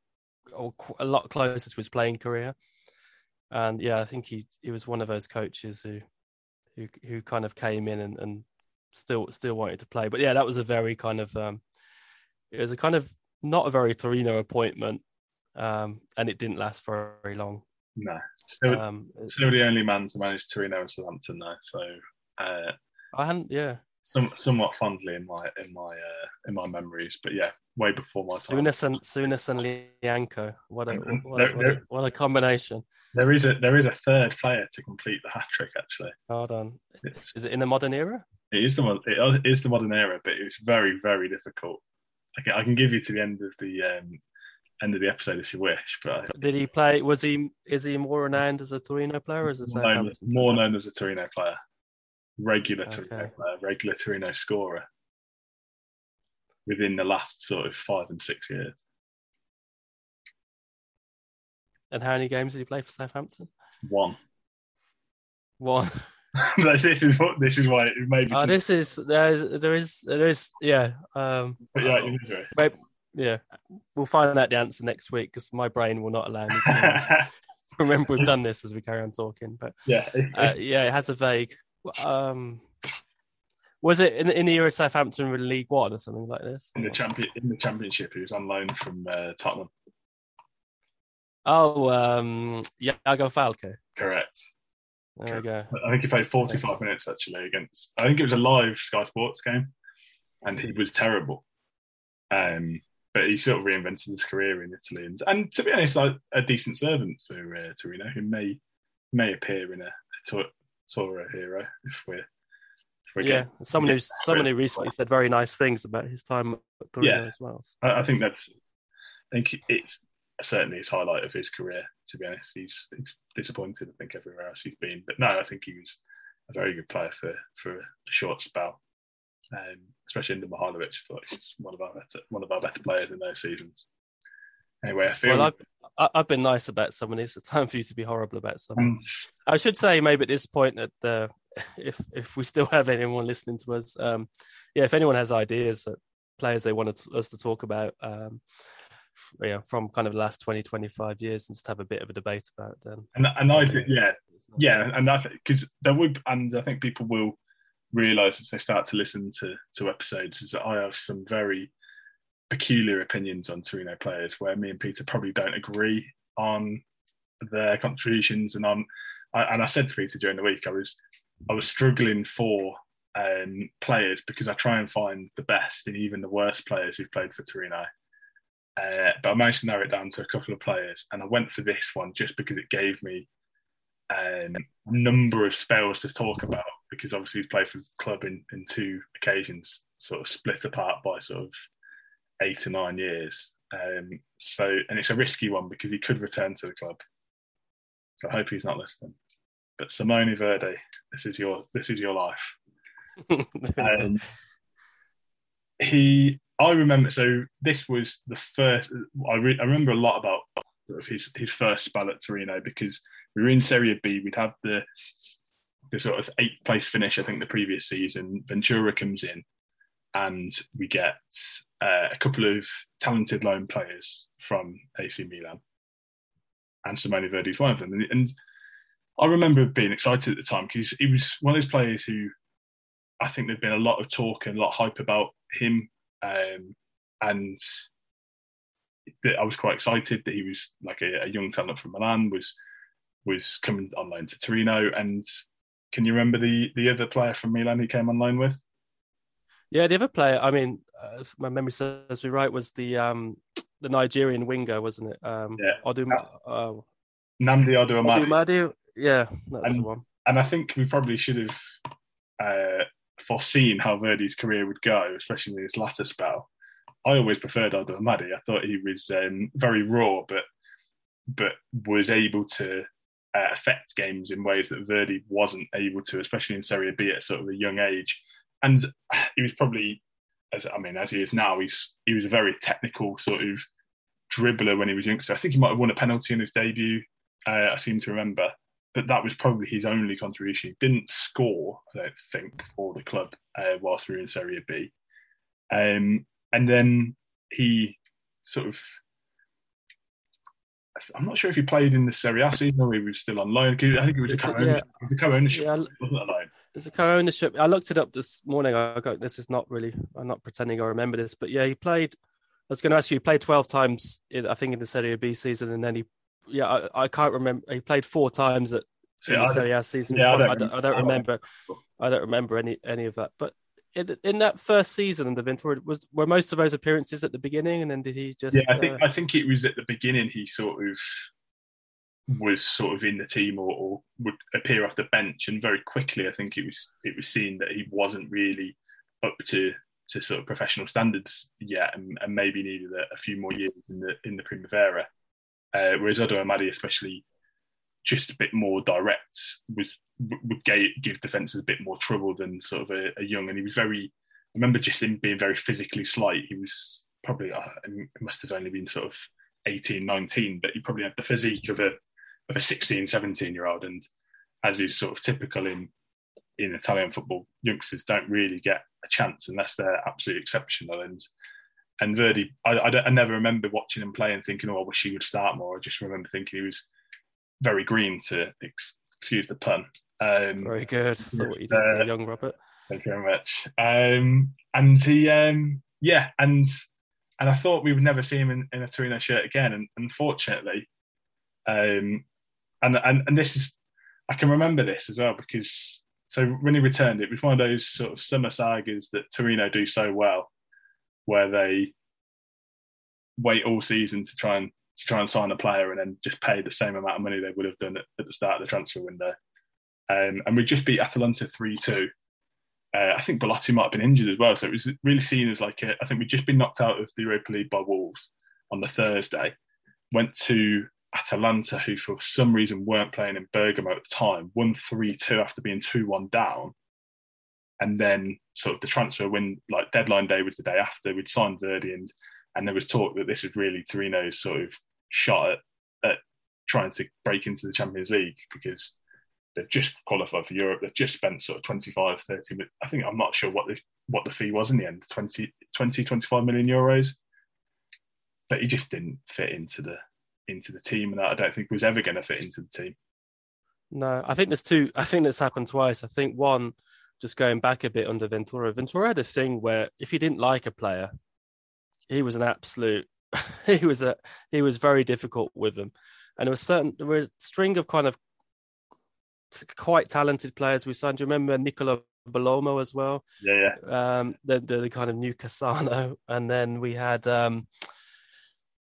or a lot closer to his playing career. And yeah, I think he he was one of those coaches who, who who kind of came in and, and still still wanted to play. But yeah, that was a very kind of um, it was a kind of not a very Torino appointment, um, and it didn't last for very long. No, still, um, still the only man to manage Torino and Southampton though. So uh, I hadn't, yeah. Some, somewhat fondly in my in my uh, in my memories, but yeah, way before my time. Souness and Souness and Lyanco. What a what, there, what, a, what a combination. There is a there is a third player to complete the hat trick. Actually, hold on. It's, is it in the modern era? It is the it is the modern era, but it's very very difficult. I can, I can give you to the end of the um, end of the episode if you wish. But did he play? Was he is he more renowned as a Torino player or as a more known, more known as a Torino player? Regular okay. uh, regular Torino scorer within the last sort of five and six years. And how many games did he play for Southampton? One. One. this is what this is why it maybe. Oh, this is there. There is there is yeah. Um, but yeah, maybe, yeah. We'll find out the answer next week because my brain will not allow me to remember we've done this as we carry on talking. But yeah, uh, yeah, it has a vague um, was it in, in the year of Southampton in League One or something like this? In the champion in the Championship, he was on loan from uh, Tottenham. Oh, um, Iago Falque. Correct. There we go. I think he played 45 okay. minutes actually against. I think it was a live Sky Sports game, and he was terrible. Um, but he sort of reinvented his career in Italy, and, and to be honest, like a decent servant for uh, Torino, who may may appear in a, a Toro hero if we're. If we're yeah, getting, someone who's someone who recently said very nice things about his time at Torino yeah, as well. So. I, I, think that's. I think it certainly his highlight of his career. To be honest, he's, he's disappointed. I think everywhere else he's been, but no, I think he was a very good player for for a short spell. Um, especially under Mihajlović, I thought he's one of our better one of our better players in those seasons. Anyway, I feel. Well, I've, I've been nice about someone. It's time for you to be horrible about someone. Mm. I should say maybe at this point that the if if we still have anyone listening to us, um, yeah, if anyone has ideas, that players they want us to talk about, um, you know, from kind of the last 20, 25 years, and just have a bit of a debate about them. And and I think yeah, yeah, and I because there would, and I think people will realize as they start to listen to to episodes is that I have some very peculiar opinions on Torino players where me and Peter probably don't agree on their contributions and on I, and I said to Peter during the week I was I was struggling for um, players because I try and find the best and even the worst players who've played for Torino. Uh, but I managed to narrow it down to a couple of players, and I went for this one just because it gave me um, a number of spells to talk about. Because obviously he's played for the club in, in two occasions, sort of split apart by sort of eight to nine years. Um, so, and it's a risky one because he could return to the club. So I hope he's not listening. But Simone Verdi, this is your this is your life. um, he, I remember. So this was the first. I, re, I remember a lot about sort of his his first spell at Torino because we were in Serie B. We'd have the the sort of eighth place finish. I think the previous season. Ventura comes in, and we get uh, a couple of talented loan players from AC Milan, and Simone Verdi is one of them. And, and, I remember being excited at the time because he was one of those players who I think there'd been a lot of talk and a lot of hype about him, um, and I was quite excited that he was like a, a young talent from Milan was was coming online to Torino. And can you remember the the other player from Milan he came online with? Yeah, the other player. I mean, uh, if my memory serves me right, was the um, the Nigerian winger, wasn't it? Um, yeah. Odum, uh, Nnamdi Oduamadi. Oduamadi. Yeah, that's and, the one. And I think we probably should have uh, foreseen how Verdi's career would go, especially in his latter spell. I always preferred Oduamadi. I thought he was um, very raw, but but was able to uh, affect games in ways that Verdi wasn't able to, especially in Serie B at sort of a young age. And he was probably, as I mean, as he is now, he's he was a very technical sort of dribbler when he was younger. I think he might have won a penalty in his debut. Uh, I seem to remember, but that was probably his only contribution. He didn't score, I don't think, for the club uh, whilst we were in Serie B. Um, and then he sort of I'm not sure if he played in the Serie A season or he was still on loan. I think it was a co-ownership. Yeah. The co-ownership yeah. wasn't a loan. There's a co-ownership. I looked it up this morning. I got this is not really. I'm not pretending I remember this, but yeah, he played. I was going to ask you. He played 12 times, in, I think, in the Serie B season, and then he, yeah, I, I can't remember. He played four times at in the Serie A season. Yeah, I don't, I don't, I don't remember. I don't remember any any of that. But in, in that first season in the Ventura, was were most of those appearances at the beginning, and then did he just? Yeah, I think uh... I think it was at the beginning. He sort of was sort of in the team or, or, would appear off the bench, and very quickly, I think it was it was seen that he wasn't really up to to sort of professional standards yet, and, and maybe needed a, a, few more years in the in the Primavera. Uh, whereas Oduamadi, especially just a bit more direct, was would give defenses a bit more trouble than sort of a, a, young. And he was very. I remember just him being very physically slight. He was probably uh, must have only been sort of 18, 19, but he probably had the physique of a of a 16, 17 year old. And as is sort of typical in in Italian football, youngsters don't really get a chance unless they're absolutely exceptional. And and Verdi, I, I, I, never remember watching him play and thinking, oh, I wish he would start more. I just remember thinking he was very green to excuse the pun. Um, very good. So what you did uh, young Robert. Thank you very much. Um, and he, um, yeah, and and I thought we would never see him in, in a Torino shirt again. And unfortunately, um, and and and this is, I can remember this as well because so when he returned, it was one of those sort of summer sagas that Torino do so well, where they wait all season to try and to try and sign a player and then just pay the same amount of money they would have done at, at the start of the transfer window. Um, and we just beat Atalanta 3 2. Uh, I think Belotti might have been injured as well. So it was really seen as like, a, I think we'd just been knocked out of the Europa League by Wolves on the Thursday. Went to Atalanta, who for some reason weren't playing in Bergamo at the time, won 3 2 after being 2 1 down. And then, sort of, the transfer win, like deadline day was the day after. We'd signed Verdi, and, and there was talk that this was really Torino's sort of shot at, at trying to break into the Champions League because they've just qualified for Europe. They've just spent sort of 25, 30, I think I'm not sure what the what the fee was in the end, 20, 20 25 million euros. But he just didn't fit into the into the team, and I don't think was ever going to fit into the team. No, I think there's two. I think that's happened twice. I think one, just going back a bit under Ventura. Ventura had a thing where if he didn't like a player, he was an absolute. he was a he was very difficult with them, and there was certain there was a string of kind of quite talented players we signed. Do you remember Nicola Bellomo as well? Yeah, yeah. Um, the, the, the kind of new Cassano, and then we had um,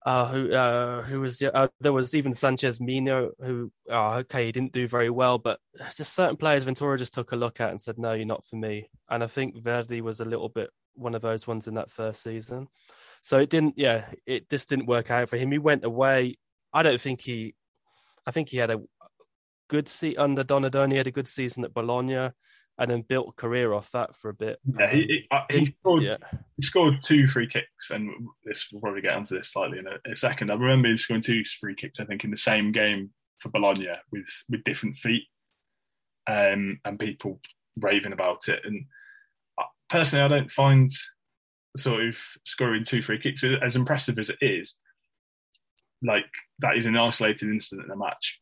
uh, who uh, who was uh, there was even Sanchez Mino who oh, okay he didn't do very well, but just certain players Ventura just took a look at and said no, you're not for me. And I think Verdi was a little bit one of those ones in that first season. So it didn't, yeah, it just didn't work out for him. He went away. I don't think he, I think he had a good seat under Donadoni, He had a good season at Bologna, and then built a career off that for a bit. Yeah, he, he, uh, he scored. Yeah. He scored two free kicks, and this we'll probably get onto this slightly in a, in a second. I remember him scoring two free kicks. I think in the same game for Bologna with with different feet, um, and people raving about it. And uh, personally, I don't find sort of scoring two free kicks as impressive as it is. Like that is an isolated incident in a match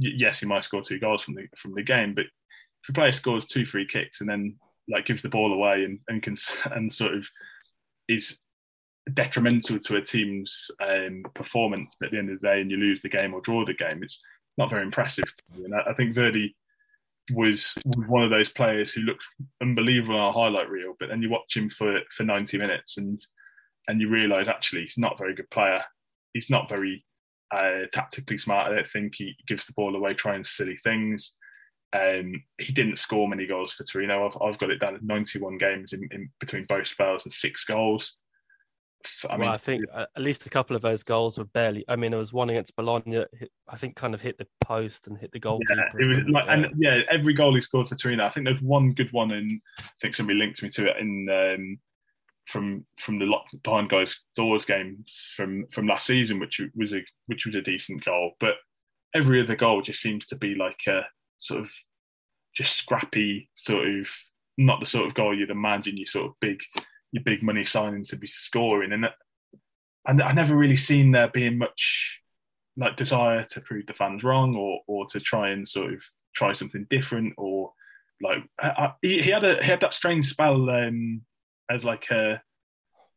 yes, he might score two goals from the from the game, but if a player scores two free kicks and then like gives the ball away and and can and sort of is detrimental to a team's um, performance at the end of the day and you lose the game or draw the game, it's not very impressive. And I, I think Verdi was one of those players who looked unbelievable on a highlight reel, but then you watch him for, for 90 minutes and and you realise actually he's not a very good player. He's not very uh, tactically smart. I don't think he gives the ball away trying silly things. Um, he didn't score many goals for Torino. I've, I've got it down at 91 games in, in between both spells and six goals. I mean, well, I think at least a couple of those goals were barely. I mean, there was one against Bologna. I think kind of hit the post and hit the goalkeeper. Yeah, like, and yeah, every goal he scored for Torino. I think there's one good one, and I think somebody linked me to it in um, from from the behind guys doors games from from last season, which was a which was a decent goal. But every other goal just seems to be like a sort of just scrappy sort of not the sort of goal you'd imagine you sort of big your big money signing to be scoring. And and I never really seen there being much like desire to prove the fans wrong or or to try and sort of try something different or like I, he, he, had a he had that strange spell um, as like a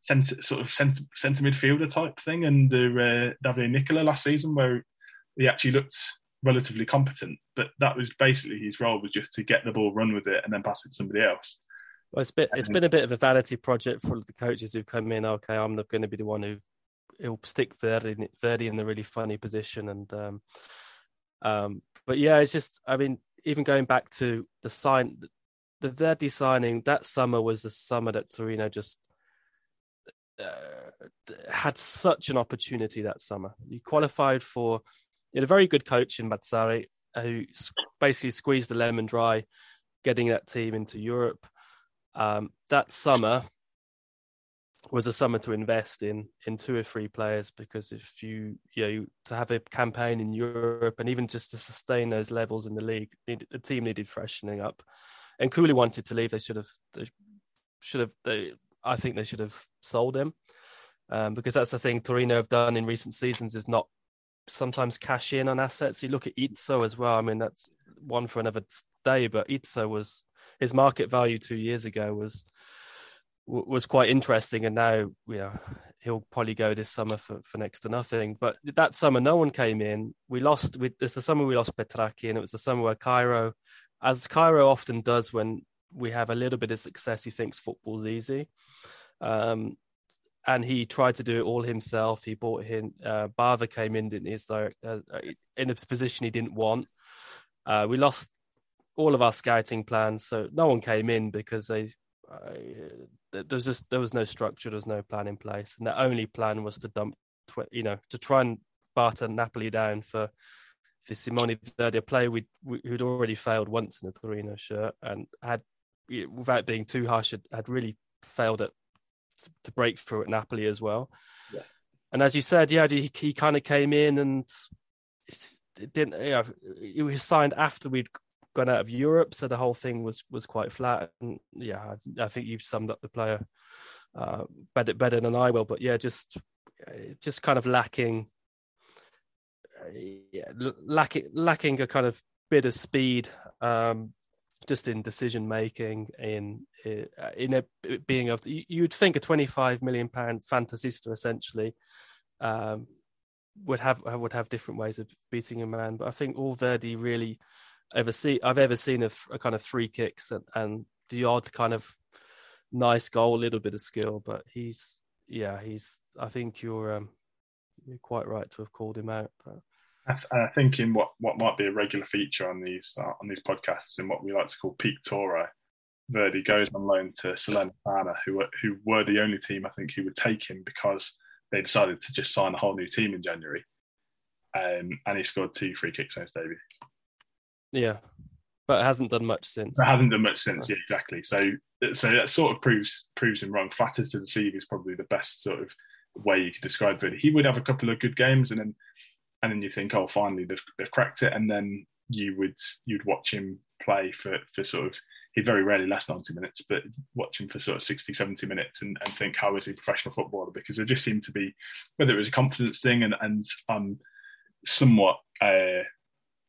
center sort of center, center midfielder type thing under uh, Davide Nicola last season where he actually looked relatively competent but that was basically his role was just to get the ball run with it and then pass it to somebody else well, it's been it's been a bit of a vanity project for the coaches who come in. Okay, I'm not going to be the one who will stick Verdi, Verdi in the really funny position, and um, um, but yeah, it's just I mean, even going back to the sign, the Verdi signing that summer was the summer that Torino just uh, had such an opportunity that summer. You qualified for you had a very good coach in Mazzarri who basically squeezed the lemon dry, getting that team into Europe. Um, that summer was a summer to invest in in two or three players because if you you know to have a campaign in Europe and even just to sustain those levels in the league, the team needed freshening up. And Nkoulou wanted to leave. They should have they should have they I think they should have sold him um, because that's the thing Torino have done in recent seasons is not sometimes cash in on assets. You look at Izzo as well. I mean that's one for another day, but Izzo was his market value two years ago was was quite interesting, and now you know he'll probably go this summer for, for next to nothing. But that summer, no one came in. We lost. We, it's the summer we lost Petrachi, and it was the summer where Cairo, as Cairo often does when we have a little bit of success, he thinks football's easy. Um, and he tried to do it all himself. He bought in. Uh, came in, didn't he? Direct, uh, in a position he didn't want. Uh, we lost all of our scouting plans. So no one came in because they uh, there was just there was no structure, there was no plan in place, and the only plan was to dump, tw- you know, to try and barter Napoli down for for Simone Verdi, a player we who'd already failed once in a Torino shirt and had, without being too harsh, had, had really failed at to break through at Napoli as well. Yeah. And as you said, yeah, he, he kind of came in and it didn't. You know, he was signed after we'd gone out of Europe, so the whole thing was was quite flat. And yeah, I, I think you've summed up the player uh, better better than I will. But yeah, just just kind of lacking, yeah, lacking lacking a kind of bit of speed, um, just in decision making, in in a being able to. You'd think a twenty five million pound fantasista essentially. Um, would have would have different ways of beating a man, but I think all Verdi really ever see I've ever seen a, a kind of free kicks and, and, the odd kind of nice goal, a little bit of skill, but he's yeah, he's. I think you're um, you're quite right to have called him out. But. I, I think in what, what might be a regular feature on these uh, on these podcasts in what we like to call peak Toro, Verdi goes on loan to Salernitana, who were, who were the only team I think who would take him because they decided to just sign a whole new team in January, um, and he scored two free kicks on his debut. Yeah, but it hasn't done much since. It hasn't done much since, yeah, exactly. So, so that sort of proves proves him wrong. Flatters to deceive is probably the best sort of way you could describe it. He would have a couple of good games, and then and then you think, oh, finally they've, they've cracked it, and then you would you'd watch him play for for sort of he very rarely lasts 90 minutes, but watch him for sort of 60, 70 minutes and, and think, how is he a professional footballer? Because there just seemed to be, whether it was a confidence thing and, and um, somewhat uh,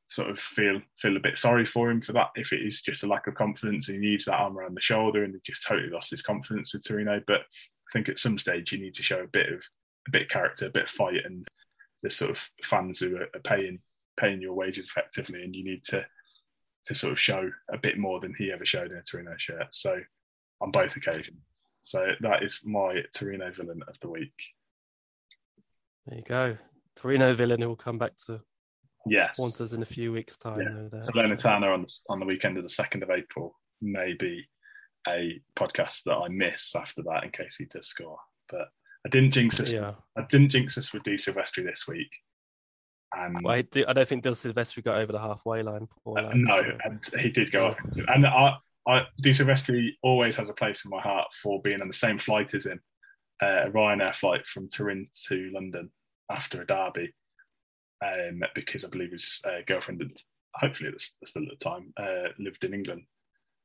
sort of feel feel a bit sorry for him for that if it is just a lack of confidence and he needs that arm around the shoulder and he just totally lost his confidence with Torino. But I think at some stage you need to show a bit of a bit of character, a bit of fight, and the sort of fans who are, are paying paying your wages effectively, and you need to to sort of show a bit more than he ever showed in a Torino shirt. So on both occasions. So that is my Torino villain of the week. There you go. Torino villain who will come back to yes. haunt us in a few weeks' time. Yeah. Salernitana on the, on the weekend of the 2nd of April may be a podcast that I miss after that in case he does score. But I didn't jinx us. Yeah. I didn't jinx us with De Silvestri this week. And well, I, don't think De Silvestri got over the halfway line. Uh, no, so. and he did go up. And I, I, De Silvestri always has a place in my heart for being on the same flight as him, uh, a Ryanair flight from Turin to London after a derby, um, because I believe his uh, girlfriend, hopefully still at the time, uh, lived in England.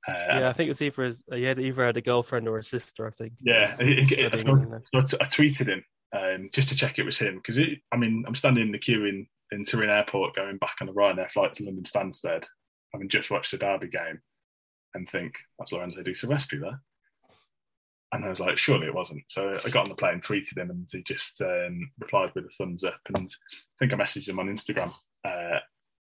Uh, yeah, I think it was either his, he had either had a girlfriend or a sister. I think. Yeah, so I, t- I tweeted him um, just to check it was him because I mean I'm standing in the queue in in Turin Airport going back on the Ryanair flight to London Stansted, having just watched the Derby game, and think that's Lorenzo De Silvestri there. And I was like, surely it wasn't. So I got on the plane, tweeted him, and he just um, replied with a thumbs up. And I think I messaged him on Instagram uh,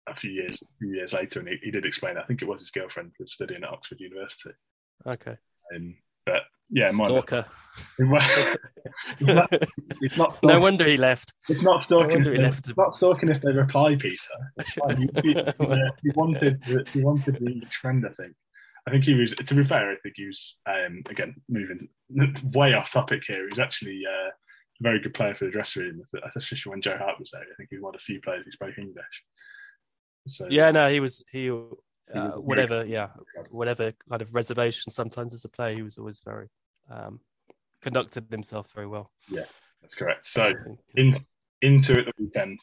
a few years, a few years later, and he, he, did explain. I think it was his girlfriend who was studying at Oxford University. Okay. Um, but yeah, stalker. it's not. no wonder he left. It's not stalking. No if they, it's not stalking if they reply, Peter. He, he, he, wanted he wanted the trend, I think. I think he was. To be fair, I think he was. Um, again, moving way off topic here. He was actually uh, a very good player for the dressing room, especially when Joe Hart was there. I think he was one of the few players who spoke English. So, yeah, no, he was. He, uh, whatever, yeah, whatever kind of reservation. Sometimes as a player, he was always very um, conducted himself very well. Yeah, that's correct. So in into it the weekend,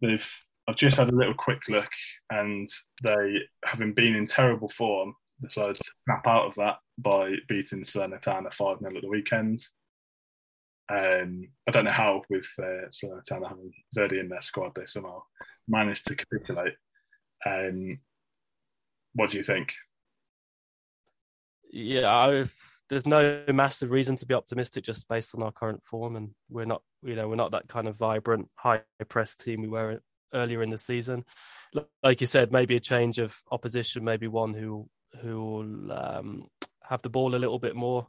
they've I've just had a little quick look, and they, having been in terrible form, decided to snap out of that by beating Salernitana 5 0 at the weekend. Um, I don't know how, with uh, Salernitana having Verdi in their squad, they somehow managed to capitulate. Um, what do you think? Yeah, I've, there's no massive reason to be optimistic just based on our current form, and we're not, you know, we're not that kind of vibrant, high press team we were earlier in the season. Like you said, maybe a change of opposition, maybe one who who will um, have the ball a little bit more.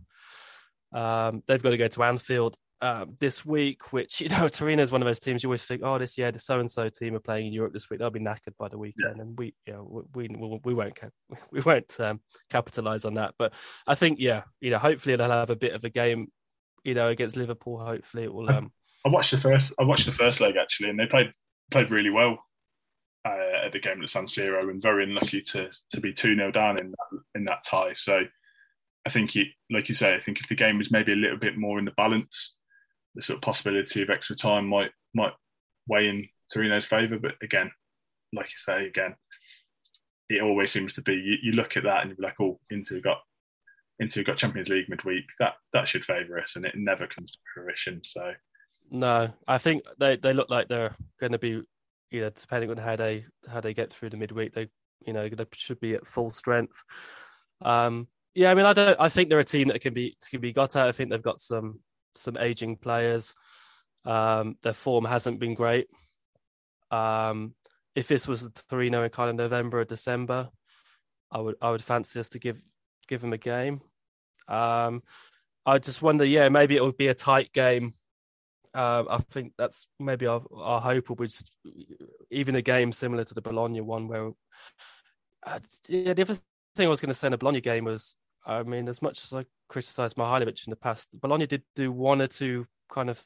Um, they've got to go to Anfield uh, this week, which you know Torino is one of those teams you always think, oh, this year the so and so team are playing in Europe this week. They'll be knackered by the weekend, yeah. and we, you know, we we, we won't we won't um, capitalize on that. But I think, yeah, you know, hopefully they'll have a bit of a game, you know, against Liverpool. Hopefully it will. Um... I watched the first. I watched the first leg actually, and they played played really well uh, at the game at San Siro and very unlucky to to be 2 0 down in that, in that tie. So I think, it, like you say, I think if the game was maybe a little bit more in the balance, the sort of possibility of extra time might might weigh in Torino's favour. But again, like you say, again, it always seems to be you, you look at that and you're like, oh, Inter got Inter got Champions League midweek. That that should favour us, and it never comes to fruition. So no, I think they, they look like they're going to be, you know, depending on how they how they get through the midweek, they you know they should be at full strength. Um, yeah, I mean, I don't. I think they're a team that can be can be got at. I think they've got some some aging players. Um, their form hasn't been great. Um, if this was the Torino in kind of November or December, I would I would fancy us to give give them a game. Um, I just wonder, yeah, maybe it would be a tight game uh, I think that's maybe our, our hope will be just, even a game similar to the Bologna one, where uh, the other thing I was going to say in the Bologna game was, I mean, as much as I criticised Mihajlović in the past, Bologna did do one or two kind of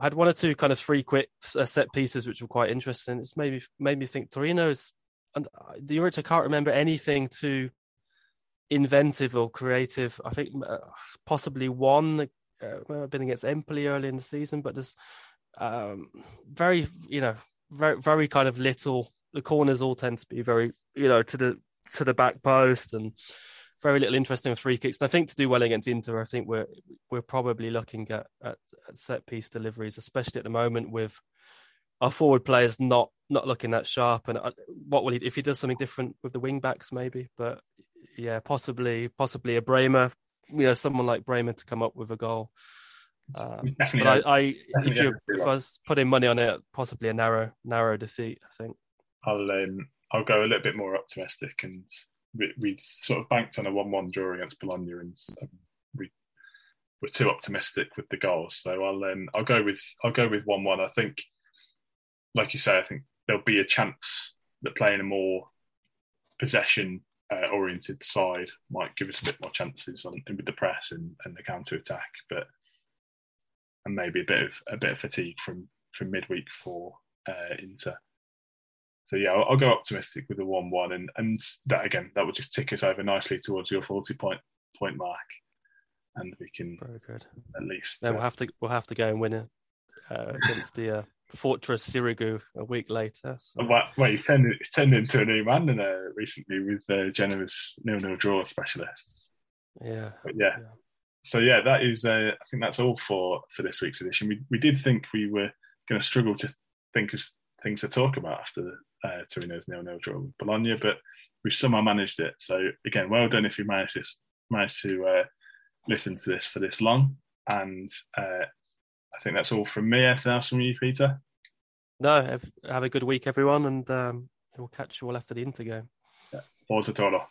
had one or two kind of free quick uh, set pieces which were quite interesting. It's maybe made me think Torino's and uh, the I can't remember anything too inventive or creative. I think uh, possibly one uh, been against Empoli early in the season, but there's um, very, you know, very, very kind of little. The corners all tend to be very, you know, to the to the back post and very little interesting with free kicks. And I think to do well against Inter, I think we're we're probably looking at, at, at set piece deliveries, especially at the moment with our forward players not not looking that sharp. And uh, what will he if he does something different with the wing backs, maybe? But yeah, possibly possibly a Bremer you know someone like Bremer to come up with a goal. Um, definitely but I, I definitely if you has to do if. I was putting money on it, possibly a narrow narrow defeat. I think. I'll um, I'll go a little bit more optimistic, and we, we sort of banked on a one-one draw against Bologna, and um, we were too optimistic with the goals. So I'll um, I'll go with I'll go with one-one. I think, like you say, I think there'll be a chance that playing a more possession uh, oriented side might give us a bit more chances on with the press and, and the counter attack, but and maybe a bit of a bit of fatigue from from midweek for uh, Inter. So yeah, I'll, I'll go optimistic with a one-one, and and that again that will just tick us over nicely towards your forty point point mark, and we can Very good. at least. Then uh, we'll have to we'll have to go and win it uh, against the uh, Fortress Sirigu a week later. So. well, well, he's turned, he's turned into a new man and, uh, recently with uh, Genoa's nil-nil draw specialists. Yeah. But yeah, Yeah. so yeah, that is. Uh, I think that's all for for this week's edition. We we did think we were going to struggle to think of things to talk about after uh, Torino's nil-nil draw with Bologna, but we somehow managed it. So again, well done if you managed this managed to uh, listen to this for this long. And uh, I think that's all from me. Anything else from you, Peter? No, have, have a good week, everyone, and um, we'll catch you all after the Inter game. Forza Toro.